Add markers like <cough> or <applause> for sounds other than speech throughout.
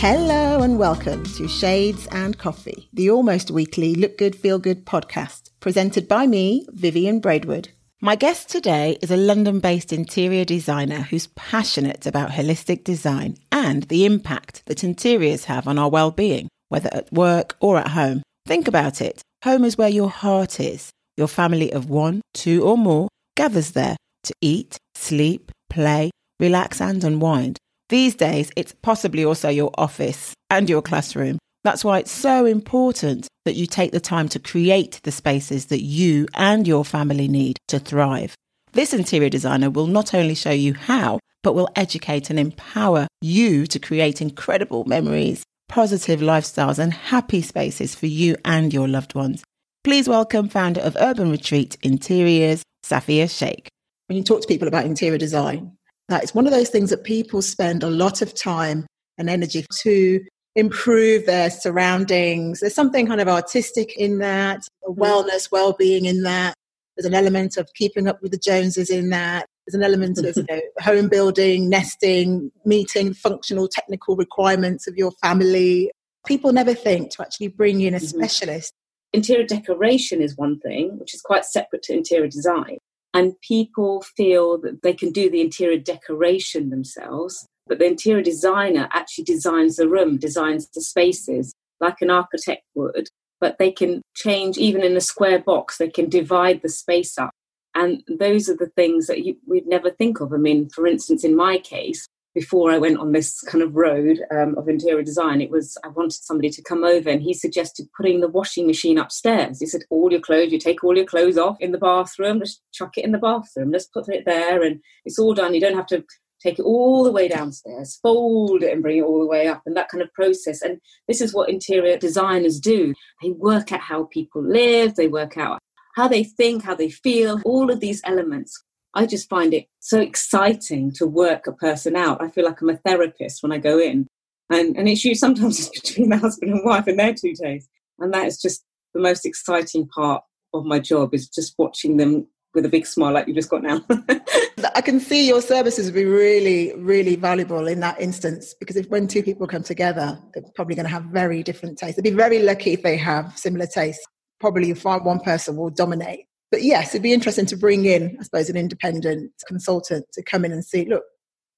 Hello and welcome to Shades and Coffee, the almost weekly Look Good, Feel Good podcast, presented by me, Vivian Braidwood. My guest today is a London based interior designer who's passionate about holistic design and the impact that interiors have on our well being, whether at work or at home. Think about it home is where your heart is. Your family of one, two, or more gathers there to eat, sleep, play, relax, and unwind. These days, it's possibly also your office and your classroom. That's why it's so important that you take the time to create the spaces that you and your family need to thrive. This interior designer will not only show you how, but will educate and empower you to create incredible memories, positive lifestyles, and happy spaces for you and your loved ones. Please welcome founder of Urban Retreat Interiors, Safia Sheikh. When you talk to people about interior design, that it's one of those things that people spend a lot of time and energy to improve their surroundings. There's something kind of artistic in that, mm-hmm. wellness, well-being in that. There's an element of keeping up with the Joneses in that. There's an element of you <laughs> know, home building, nesting, meeting functional technical requirements of your family. People never think to actually bring in a mm-hmm. specialist. Interior decoration is one thing, which is quite separate to interior design and people feel that they can do the interior decoration themselves but the interior designer actually designs the room designs the spaces like an architect would but they can change even in a square box they can divide the space up. And those are the things that you, we'd never think of. I mean for instance in my case before I went on this kind of road um, of interior design, it was I wanted somebody to come over and he suggested putting the washing machine upstairs. He said, All your clothes, you take all your clothes off in the bathroom, just chuck it in the bathroom, just put it there, and it's all done. You don't have to take it all the way downstairs, fold it and bring it all the way up, and that kind of process. And this is what interior designers do. They work out how people live, they work out how they think, how they feel, all of these elements I just find it so exciting to work a person out. I feel like I'm a therapist when I go in. And, and it's you sometimes it's <laughs> between the husband and wife and their two days. And that is just the most exciting part of my job is just watching them with a big smile like you just got now. <laughs> I can see your services would be really, really valuable in that instance because if when two people come together, they're probably going to have very different tastes. They'd be very lucky if they have similar tastes. Probably you find one person will dominate but yes, it'd be interesting to bring in, I suppose, an independent consultant to come in and see, look,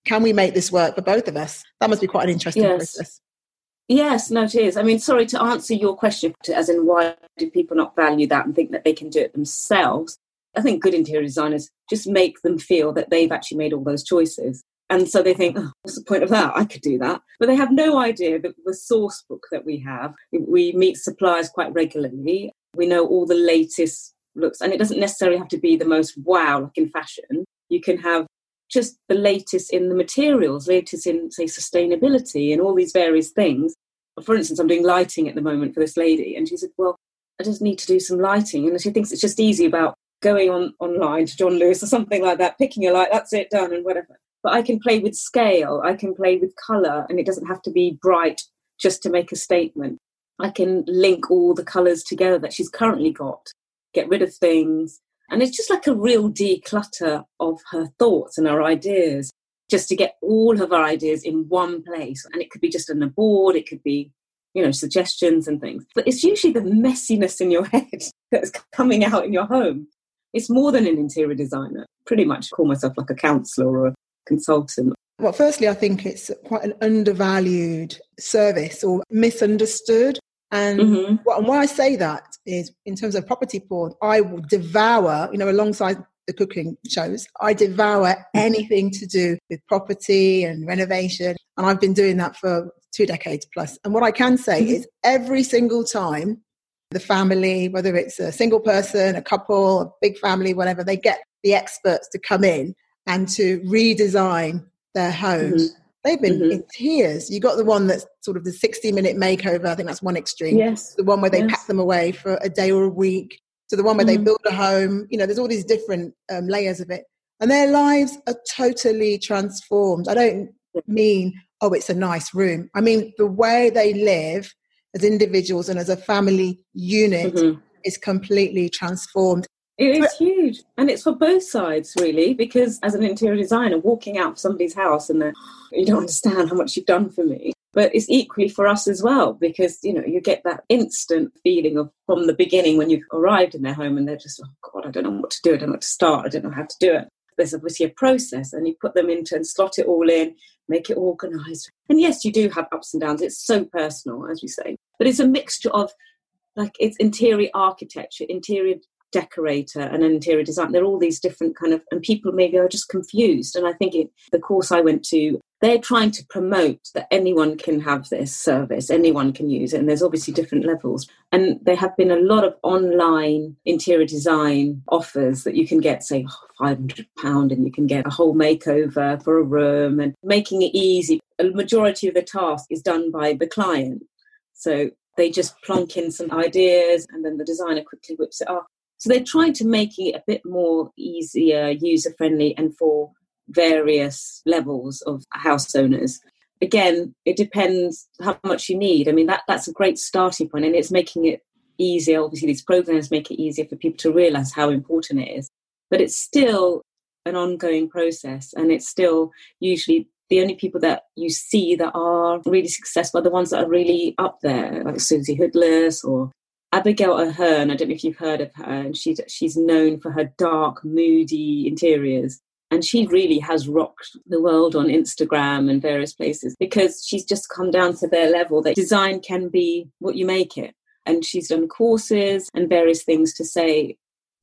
can we make this work for both of us? That must be quite an interesting yes. process. Yes, no, it is. I mean, sorry to answer your question, as in why do people not value that and think that they can do it themselves? I think good interior designers just make them feel that they've actually made all those choices. And so they think, oh, what's the point of that? I could do that. But they have no idea that the source book that we have, we meet suppliers quite regularly. We know all the latest looks and it doesn't necessarily have to be the most wow like in fashion. You can have just the latest in the materials latest in say sustainability and all these various things. For instance i'm doing lighting at the moment for this lady and she said well i just need to do some lighting. And she thinks it's just easy about going on online to john lewis or something like that picking a light that's it done and whatever. But i can play with scale i can play with color and it doesn't have to be bright just to make a statement. I can link all the colors together that she's currently got get rid of things. And it's just like a real declutter of her thoughts and her ideas, just to get all of her ideas in one place. And it could be just on a board, it could be, you know, suggestions and things. But it's usually the messiness in your <laughs> head that's coming out in your home. It's more than an interior designer. Pretty much call myself like a counselor or a consultant. Well, firstly, I think it's quite an undervalued service or misunderstood. And, mm-hmm. what, and why I say that is in terms of property porn, I will devour, you know, alongside the cooking shows, I devour anything to do with property and renovation. And I've been doing that for two decades plus. And what I can say mm-hmm. is every single time the family, whether it's a single person, a couple, a big family, whatever, they get the experts to come in and to redesign their homes. Mm-hmm. They've been mm-hmm. in tears. You got the one that's sort of the 60 minute makeover. I think that's one extreme. Yes. The one where they yes. pack them away for a day or a week. To the one where mm-hmm. they build a home. You know, there's all these different um, layers of it. And their lives are totally transformed. I don't mean, oh, it's a nice room. I mean, the way they live as individuals and as a family unit mm-hmm. is completely transformed. It is huge. And it's for both sides, really, because as an interior designer, walking out of somebody's house and oh, you don't understand how much you've done for me. but it's equally for us as well because you know you get that instant feeling of from the beginning when you've arrived in their home and they're just oh god i don't know what to do. I don't know what to start. I don't know how to do it. There's obviously a process and you put them into and slot it all in make it organized. And yes you do have ups and downs. It's so personal as we say. But it's a mixture of like it's interior architecture interior decorator and an interior design. There are all these different kind of, and people maybe are just confused. And I think it, the course I went to, they're trying to promote that anyone can have this service, anyone can use it. And there's obviously different levels. And there have been a lot of online interior design offers that you can get, say, £500 and you can get a whole makeover for a room and making it easy. A majority of the task is done by the client. So they just plonk in some ideas and then the designer quickly whips it up so they're trying to make it a bit more easier, user friendly, and for various levels of house owners. Again, it depends how much you need. I mean, that, that's a great starting point, and it's making it easier. Obviously, these programs make it easier for people to realize how important it is. But it's still an ongoing process, and it's still usually the only people that you see that are really successful are the ones that are really up there, like Suzy Hoodless or Abigail Ahern, I don't know if you've heard of her, and she's she's known for her dark, moody interiors. And she really has rocked the world on Instagram and various places because she's just come down to their level that design can be what you make it. And she's done courses and various things to say,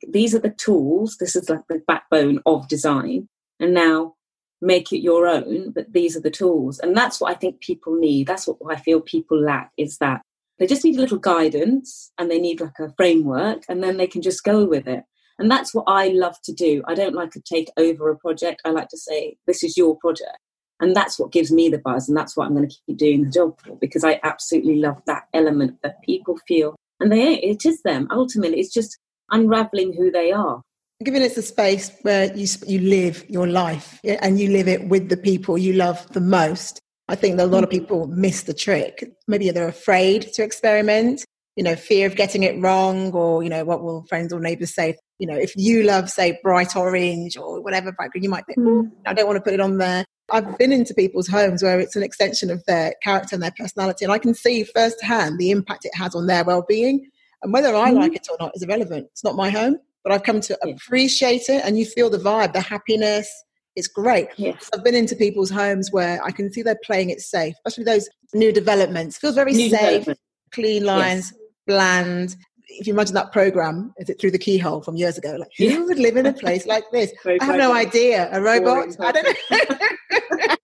these are the tools, this is like the backbone of design. And now make it your own, but these are the tools. And that's what I think people need. That's what I feel people lack is that they just need a little guidance and they need like a framework and then they can just go with it. And that's what I love to do. I don't like to take over a project. I like to say, this is your project. And that's what gives me the buzz. And that's what I'm going to keep doing the job for because I absolutely love that element that people feel. And they, it is them. Ultimately, it's just unraveling who they are. Given it's a space where you, you live your life and you live it with the people you love the most, I think that a lot of mm. people miss the trick. Maybe they're afraid to experiment, you know, fear of getting it wrong, or, you know, what will friends or neighbors say? You know, if you love, say, bright orange or whatever background, you might think, mm. I don't want to put it on there. I've been into people's homes where it's an extension of their character and their personality, and I can see firsthand the impact it has on their well being. And whether I mm. like it or not is irrelevant. It's not my home, but I've come to appreciate it, and you feel the vibe, the happiness, it's great. Yes. I've been into people's homes where I can see they're playing it safe, especially those new developments. Feels very new safe, clean lines, yes. bland. If you imagine that program, is it through the keyhole from years ago? Like, who would live in a place like this? <laughs> I have no idea. A robot? I don't know. <laughs>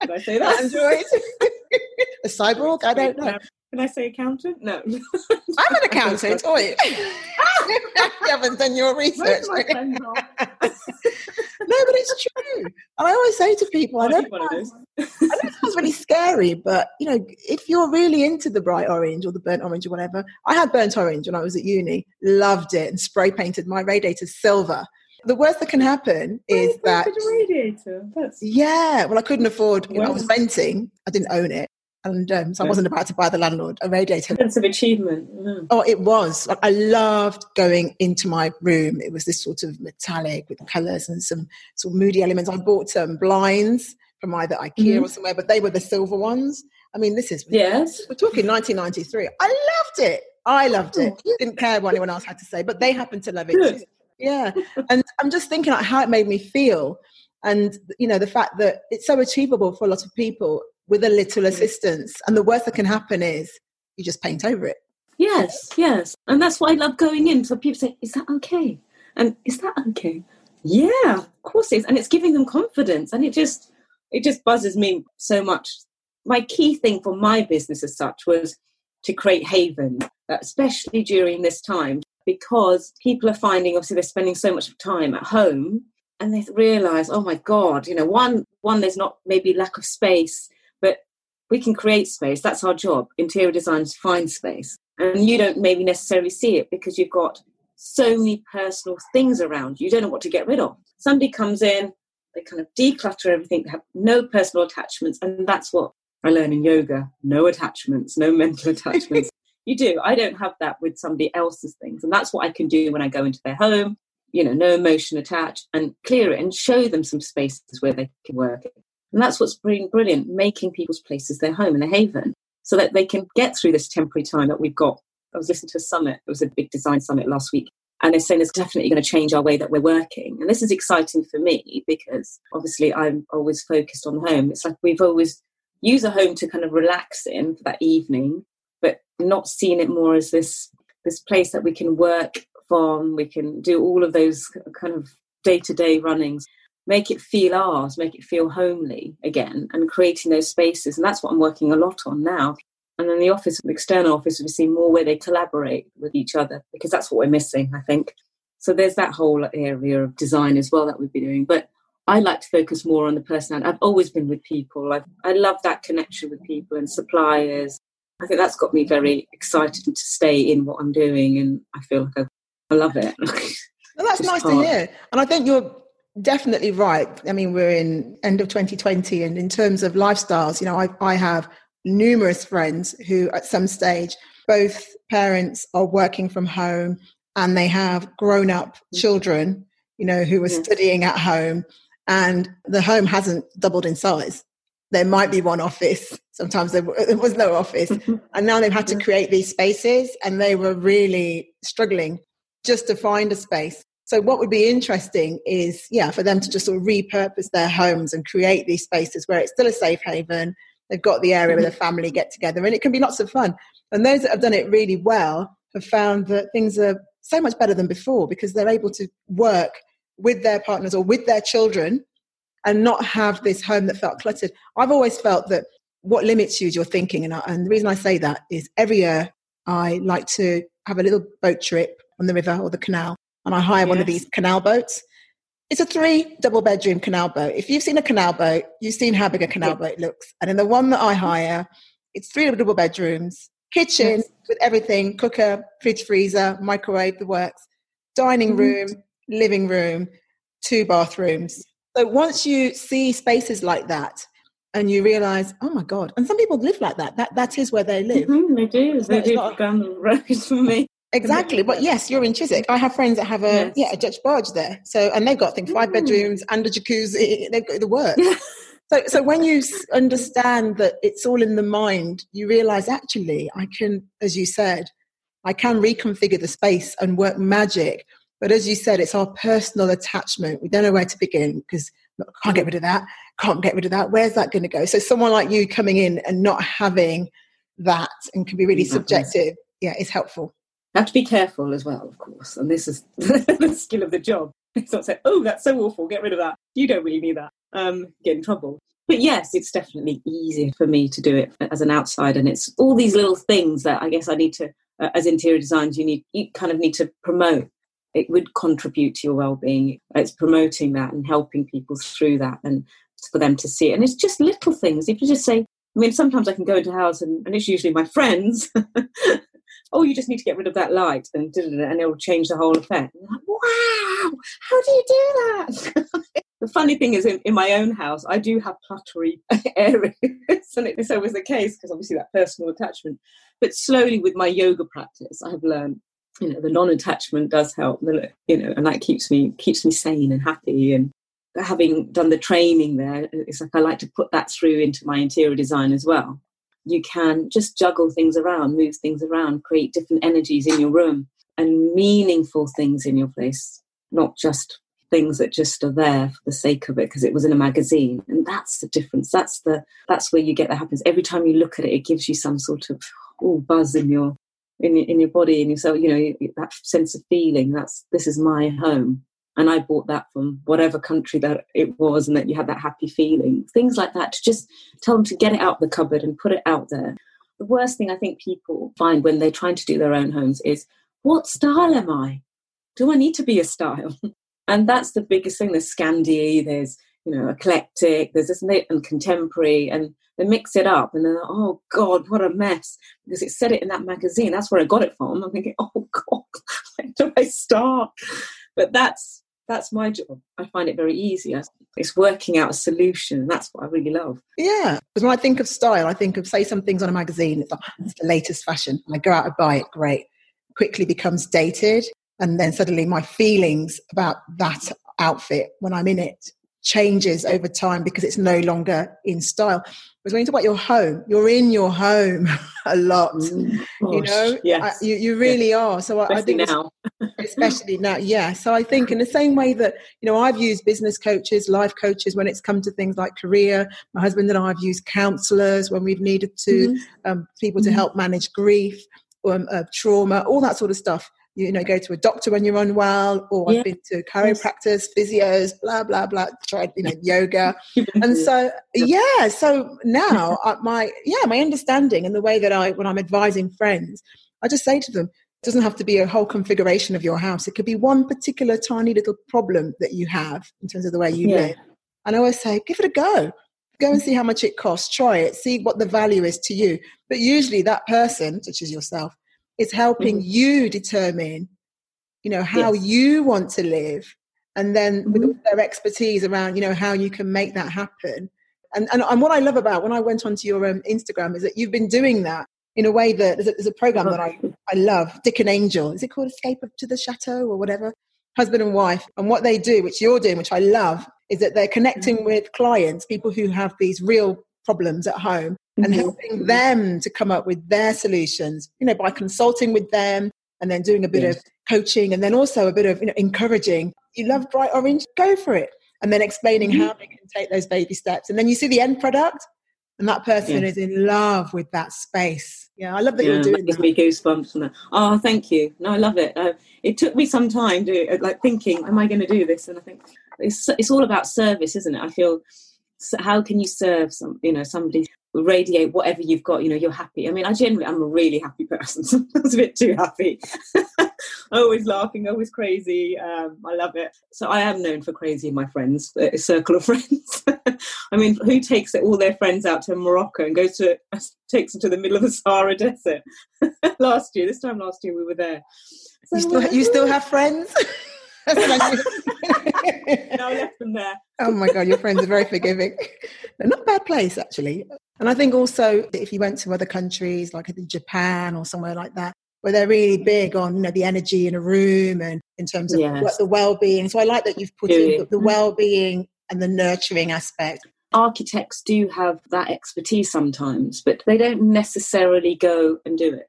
Did I say that? Android? <laughs> a cyborg? I don't know. Can I say accountant? No. I'm an <laughs> accountant. Oh, you <laughs> haven't done your research. <laughs> no, but it's true. And I always say to people, I know, it I know it sounds really scary, but you know, if you're really into the bright orange or the burnt orange or whatever, I had burnt orange when I was at uni, loved it, and spray painted my radiator silver the worst that can happen is that radiator. That's... yeah. Well, I couldn't afford. You know, I was renting. I didn't own it, and um, so I wasn't about to buy the landlord a radiator. Sense of achievement. Mm. Oh, it was. I loved going into my room. It was this sort of metallic with colours and some sort of moody elements. I bought some blinds from either IKEA mm-hmm. or somewhere, but they were the silver ones. I mean, this is yes. We're talking 1993. I loved it. I loved it. Oh, Didn't care what anyone else had to say, but they happened to love it. Good. Yeah, and I'm just thinking like how it made me feel, and you know the fact that it's so achievable for a lot of people with a little assistance. And the worst that can happen is you just paint over it. Yes, yes. And that's why I love going in. So people say, Is that okay? And is that okay? Yeah, of course it is. And it's giving them confidence. And it just it just buzzes me so much. My key thing for my business as such was to create haven, especially during this time, because people are finding obviously they're spending so much time at home and they realize, oh my God, you know, one one, there's not maybe lack of space we can create space. That's our job. Interior designers find space. And you don't maybe necessarily see it because you've got so many personal things around you. You don't know what to get rid of. Somebody comes in, they kind of declutter everything, they have no personal attachments. And that's what I learn in yoga no attachments, no mental attachments. <laughs> you do. I don't have that with somebody else's things. And that's what I can do when I go into their home, you know, no emotion attached and clear it and show them some spaces where they can work And that's what's been brilliant, making people's places their home and their haven so that they can get through this temporary time that we've got. I was listening to a summit, it was a big design summit last week, and they're saying it's definitely going to change our way that we're working. And this is exciting for me because obviously I'm always focused on home. It's like we've always used a home to kind of relax in for that evening, but not seen it more as this this place that we can work from. We can do all of those kind of day to day runnings, make it feel ours, make it feel homely again, and creating those spaces. And that's what I'm working a lot on now. And then the office, the external office, we see more where they collaborate with each other because that's what we're missing, I think. So there's that whole area of design as well that we'd be doing. But I like to focus more on the personality. I've always been with people. i I love that connection with people and suppliers. I think that's got me very excited to stay in what I'm doing, and I feel like I, I love it. <laughs> well, that's nice hard. to hear. And I think you're definitely right. I mean, we're in end of 2020, and in terms of lifestyles, you know, I, I have numerous friends who, at some stage, both parents are working from home and they have grown up mm. children, you know, who are studying at home, and the home hasn't doubled in size. There might be one office. <laughs> Sometimes there, there was no office. <laughs> and now they've had to create these spaces, and they were really struggling just to find a space. So, what would be interesting is, yeah, for them to just sort of repurpose their homes and create these spaces where it's still a safe haven, They've got the area where the mm-hmm. family get together, and it can be lots of fun. And those that have done it really well have found that things are so much better than before because they're able to work with their partners or with their children and not have this home that felt cluttered. I've always felt that what limits you is your thinking. And, I, and the reason I say that is every year I like to have a little boat trip on the river or the canal, and I hire yes. one of these canal boats. It's a three double bedroom canal boat. If you've seen a canal boat, you've seen how big a canal boat looks. And in the one that I hire, it's three double bedrooms, kitchen yes. with everything cooker, fridge, freezer, microwave, the works, dining mm-hmm. room, mm-hmm. living room, two bathrooms. So once you see spaces like that, and you realize, oh my god! And some people live like that. That that is where they live. Mm-hmm, they do. They do down the road for me. Exactly. But yes, you're in Chiswick. I have friends that have a yes. yeah, a Dutch barge there. So and they've got I think five mm. bedrooms and a jacuzzi. <laughs> They've got the work. <laughs> so so when you understand that it's all in the mind, you realise actually I can, as you said, I can reconfigure the space and work magic. But as you said, it's our personal attachment. We don't know where to begin because can't get rid of that. Can't get rid of that. Where's that going to go? So someone like you coming in and not having that and can be really subjective, yeah, is helpful have to be careful as well, of course. And this is <laughs> the skill of the job. It's not say, oh, that's so awful, get rid of that. You don't really need that. Um, get in trouble. But yes, it's definitely easier for me to do it as an outsider. And it's all these little things that I guess I need to, uh, as interior designers, you need, you kind of need to promote. It would contribute to your well-being. It's promoting that and helping people through that, and for them to see it. And it's just little things. If you just say, I mean, sometimes I can go into a house and, and it's usually my friends <laughs> oh, you just need to get rid of that light, and and it'll change the whole effect. Like, wow, how do you do that? <laughs> the funny thing is, in, in, my own house, I do have cluttery <laughs> areas, and it's always the case because obviously that personal attachment. But slowly, with my yoga practice, I've learned, you know, the non-attachment does help, you know, and that keeps me keeps me sane and happy and having done the training there, it's like I like to put that through into my interior design as well you can just juggle things around, move things around, create different energies in your room and meaningful things in your place, not just things that just are there for the sake of it because it was in a magazine. And that's the difference. That's the that's where you get that happens. Every time you look at it, it gives you some sort of oh, buzz in your in in your body and yourself. You know that sense of feeling. That's this is my home and I bought that from whatever country that it was, and that you had that happy feeling. Things like that to just tell them to get it out of the cupboard and put it out there. The worst thing I think people find when they're trying to do their own homes is, what style am I? Do I need to be a style? <laughs> and that's the biggest thing. There's Scandi, there's you know eclectic, there's this and contemporary, and they mix it up, and then oh god, what a mess! Because it said it in that magazine. That's where I got it from. I'm thinking, oh <laughs> god, where do I start? But that's that's my job. I find it very easy. It's working out a solution, and that's what I really love. Yeah, because when I think of style, I think of say some things on a magazine. It's, like, ah, it's the latest fashion, and I go out and buy it. Great, quickly becomes dated, and then suddenly my feelings about that outfit when I'm in it changes over time because it's no longer in style. Because when you talk about your home, you're in your home <laughs> a lot. Mm, you know, yes. I, you, you really yeah. are. So especially I think now, <laughs> especially now, yeah. So I think in the same way that you know I've used business coaches, life coaches when it's come to things like career. My husband and I have used counsellors when we've needed to mm-hmm. um, people to mm-hmm. help manage grief, um, uh, trauma, all that sort of stuff you know, go to a doctor when you're unwell, or yeah. I've been to chiropractors, physios, blah blah blah. Tried, you know, <laughs> yoga, and so yeah. So now <laughs> my yeah, my understanding and the way that I when I'm advising friends, I just say to them, it doesn't have to be a whole configuration of your house. It could be one particular tiny little problem that you have in terms of the way you yeah. live. And I always say, give it a go. Go and see how much it costs. Try it. See what the value is to you. But usually, that person, such as yourself, it's helping mm-hmm. you determine, you know, how yes. you want to live. And then mm-hmm. with their expertise around, you know, how you can make that happen. And, and, and what I love about when I went onto your um, Instagram is that you've been doing that in a way that there's a, there's a program that I, I love, Dick and Angel. Is it called Escape to the Chateau or whatever? Husband and wife. And what they do, which you're doing, which I love, is that they're connecting mm-hmm. with clients, people who have these real problems at home, and mm-hmm. helping them to come up with their solutions, you know, by consulting with them and then doing a bit yes. of coaching and then also a bit of you know, encouraging. You love bright orange, go for it. And then explaining mm-hmm. how they can take those baby steps. And then you see the end product, and that person yes. is in love with that space. Yeah, I love that yeah, you're doing that. Gives me goosebumps. And that. Oh, thank you. No, I love it. Uh, it took me some time to uh, like thinking, am I going to do this? And I think it's it's all about service, isn't it? I feel so how can you serve some you know somebody radiate whatever you've got you know you're happy. I mean i generally i'm a really happy person <laughs> sometimes a bit too happy. <laughs> Always laughing always crazy um, i love it. So i am known for crazy in my friends a circle of <laughs> friends. I mean who takes all their friends out to morocco and goes to takes them to the middle of the sahara desert? Last year this time last year we were there. So, you, still, you still have friends <laughs> no, left them there. oh my god, your friends are very forgiving. They're not a bad place actually. And I think also if you went to other countries like in Japan or somewhere like that, where they're really big on you know the energy in a room and in terms of yes. the well-being. So I like that you've put in the, the well-being and the nurturing aspect. Architects do have that expertise sometimes, but they don't necessarily go and do it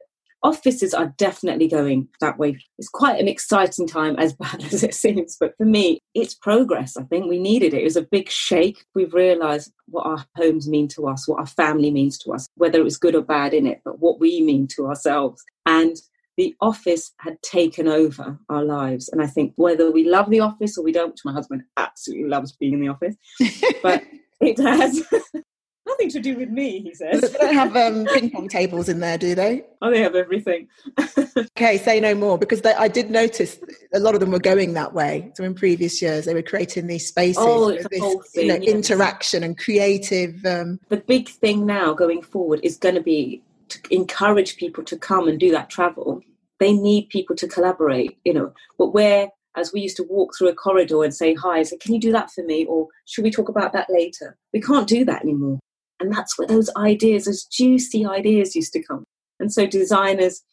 offices are definitely going that way. It's quite an exciting time, as <laughs> bad as it seems, but for me, it's progress. I think we needed it. It was a big shake. We've realised what our homes mean to us, what our family means to us, whether it was good or bad in it, but what we mean to ourselves. And the office had taken over our lives. And I think whether we love the office or we don't, which my husband absolutely loves being in the office, but <laughs> it has <laughs> Nothing to do with me, he says. They don't have um, ping pong tables in there, do they? Oh, they have everything. <laughs> okay, say no more because they, I did notice a lot of them were going that way. So in previous years, they were creating these spaces, oh, it's this, whole thing, you know, yes. interaction and creative. Um... The big thing now going forward is going to be to encourage people to come and do that travel. They need people to collaborate, you know. But where as we used to walk through a corridor and say hi, say, can you do that for me? Or should we talk about that later? We can't do that anymore. And that's where those ideas, those juicy ideas used to come. And so designers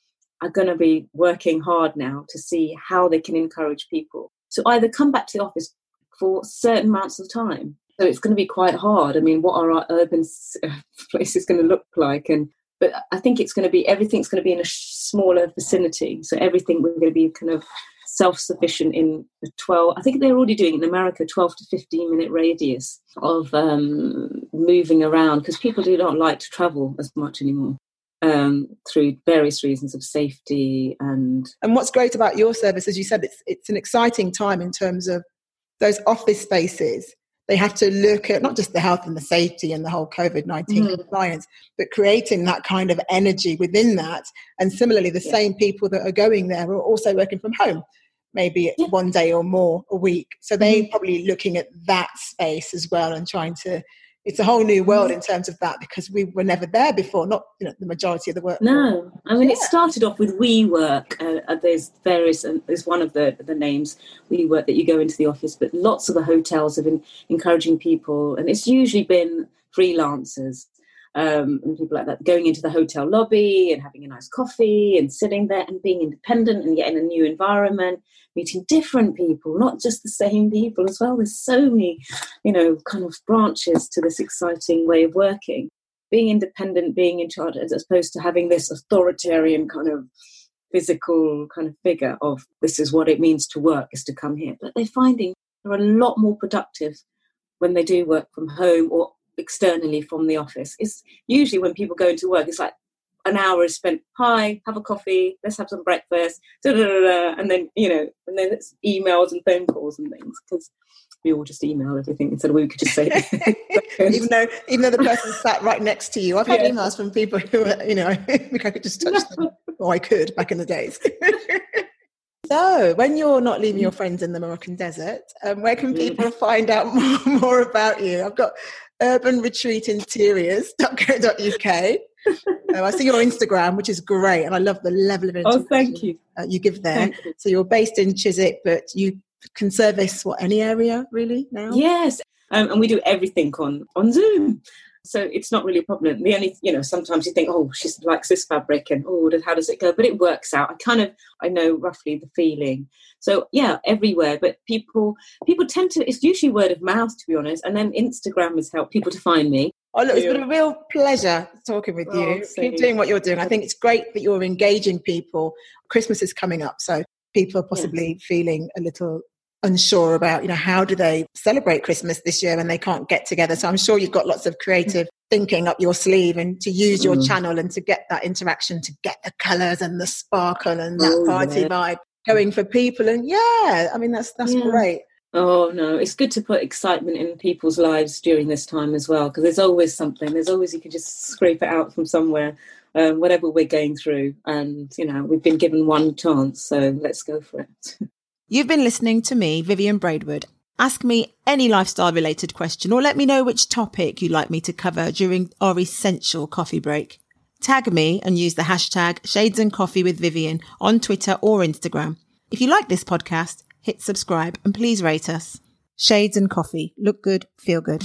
are going to be working hard now to see how they can encourage people to either come back to the office for certain amounts of time. So it's going to be quite hard. I mean, what are our urban <laughs> places going to look like? And but I think it's going to be everything's going to be in a smaller vicinity. So everything we're going to be kind of self-sufficient in 12 i think they're already doing in america 12 to 15 minute radius of um, moving around because people do not like to travel as much anymore um, through various reasons of safety and and what's great about your service as you said it's it's an exciting time in terms of those office spaces they have to look at not just the health and the safety and the whole COVID 19 mm. compliance, but creating that kind of energy within that. And similarly, the yeah. same people that are going there are also working from home maybe yeah. one day or more a week. So they're mm-hmm. probably looking at that space as well and trying to. It's a whole new world mm-hmm. in terms of that because we were never there before. Not you know, the majority of the work. No, I mean yeah. it started off with WeWork. Uh, uh, there's various. and there's one of the the names WeWork that you go into the office, but lots of the hotels have been encouraging people, and it's usually been freelancers um, and people like that going into the hotel lobby and having a nice coffee and sitting there and being independent and yet in a new environment, meeting different people, not just the same people as well. There's so many, you know, kind of branches to this exciting way of working. Being independent, being in charge, as opposed to having this authoritarian kind of physical kind of figure of this is what it means to work is to come here. But they're finding they're a lot more productive when they do work from home or externally from the office. It's usually when people go into work, it's like an hour is spent, hi, have a coffee, let's have some breakfast, and then, you know, and then it's emails and phone calls and things because we all just email everything instead of we could just say <laughs> even though even though the person sat right next to you. I've had yeah. emails from people who are, you know <laughs> i could just touch them <laughs> or i could back in the days. So when you're not leaving your friends in the moroccan desert um, where can people find out more, more about you? I've got urban retreat interiors.co.uk. <laughs> uh, I see your Instagram, which is great, and I love the level of oh, thank you. Uh, you give there. You. So you're based in Chiswick, but you can service what any area really now. Yes, um, and we do everything on on Zoom. So it's not really a problem. The only, you know, sometimes you think, oh, she likes this fabric and oh, how does it go? But it works out. I kind of, I know roughly the feeling. So yeah, everywhere. But people, people tend to, it's usually word of mouth, to be honest. And then Instagram has helped people to find me. Oh, look, it's been a real pleasure talking with you. Oh, Keep doing what you're doing. I think it's great that you're engaging people. Christmas is coming up, so people are possibly yes. feeling a little unsure about, you know, how do they celebrate Christmas this year when they can't get together. So I'm sure you've got lots of creative thinking up your sleeve and to use your mm. channel and to get that interaction, to get the colours and the sparkle and that oh, party yeah. vibe going for people. And yeah, I mean, that's, that's yeah. great. Oh no, it's good to put excitement in people's lives during this time as well, because there's always something. There's always you can just scrape it out from somewhere, um, whatever we're going through, and you know we've been given one chance, so let's go for it. <laughs> You've been listening to me, Vivian Braidwood. Ask me any lifestyle related question or let me know which topic you'd like me to cover during our essential coffee break. Tag me and use the hashtag Shades and Coffee with Vivian on Twitter or Instagram. If you like this podcast, hit subscribe and please rate us. Shades and Coffee. Look good, feel good.